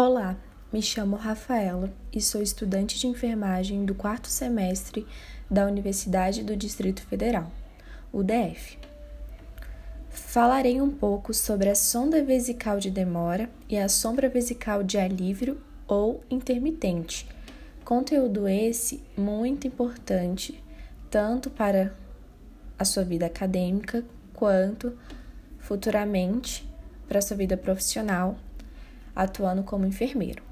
Olá, me chamo Rafaela e sou estudante de enfermagem do quarto semestre da Universidade do Distrito Federal, UDF. Falarei um pouco sobre a sonda vesical de demora e a sombra vesical de alívio ou intermitente. Conteúdo esse muito importante tanto para a sua vida acadêmica quanto futuramente para a sua vida profissional atuando como enfermeiro.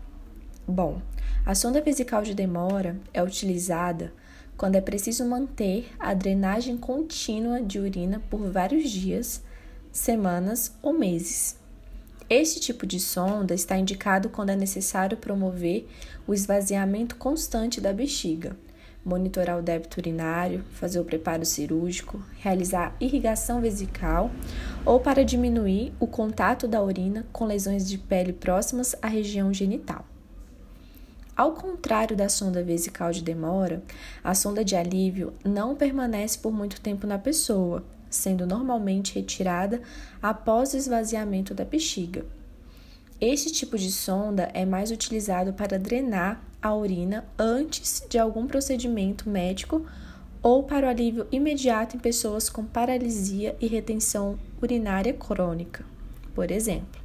Bom, a sonda vesical de demora é utilizada quando é preciso manter a drenagem contínua de urina por vários dias, semanas ou meses. Este tipo de sonda está indicado quando é necessário promover o esvaziamento constante da bexiga, monitorar o débito urinário, fazer o preparo cirúrgico, realizar irrigação vesical ou para diminuir o contato da urina com lesões de pele próximas à região genital. Ao contrário da sonda vesical de demora, a sonda de alívio não permanece por muito tempo na pessoa, sendo normalmente retirada após o esvaziamento da bexiga. Este tipo de sonda é mais utilizado para drenar a urina antes de algum procedimento médico ou para o alívio imediato em pessoas com paralisia e retenção urinária crônica, por exemplo.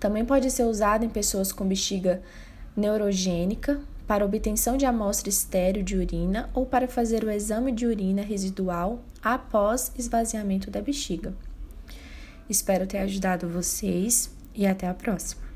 Também pode ser usado em pessoas com bexiga neurogênica para obtenção de amostra estéreo de urina ou para fazer o exame de urina residual após esvaziamento da bexiga. Espero ter ajudado vocês e até a próxima.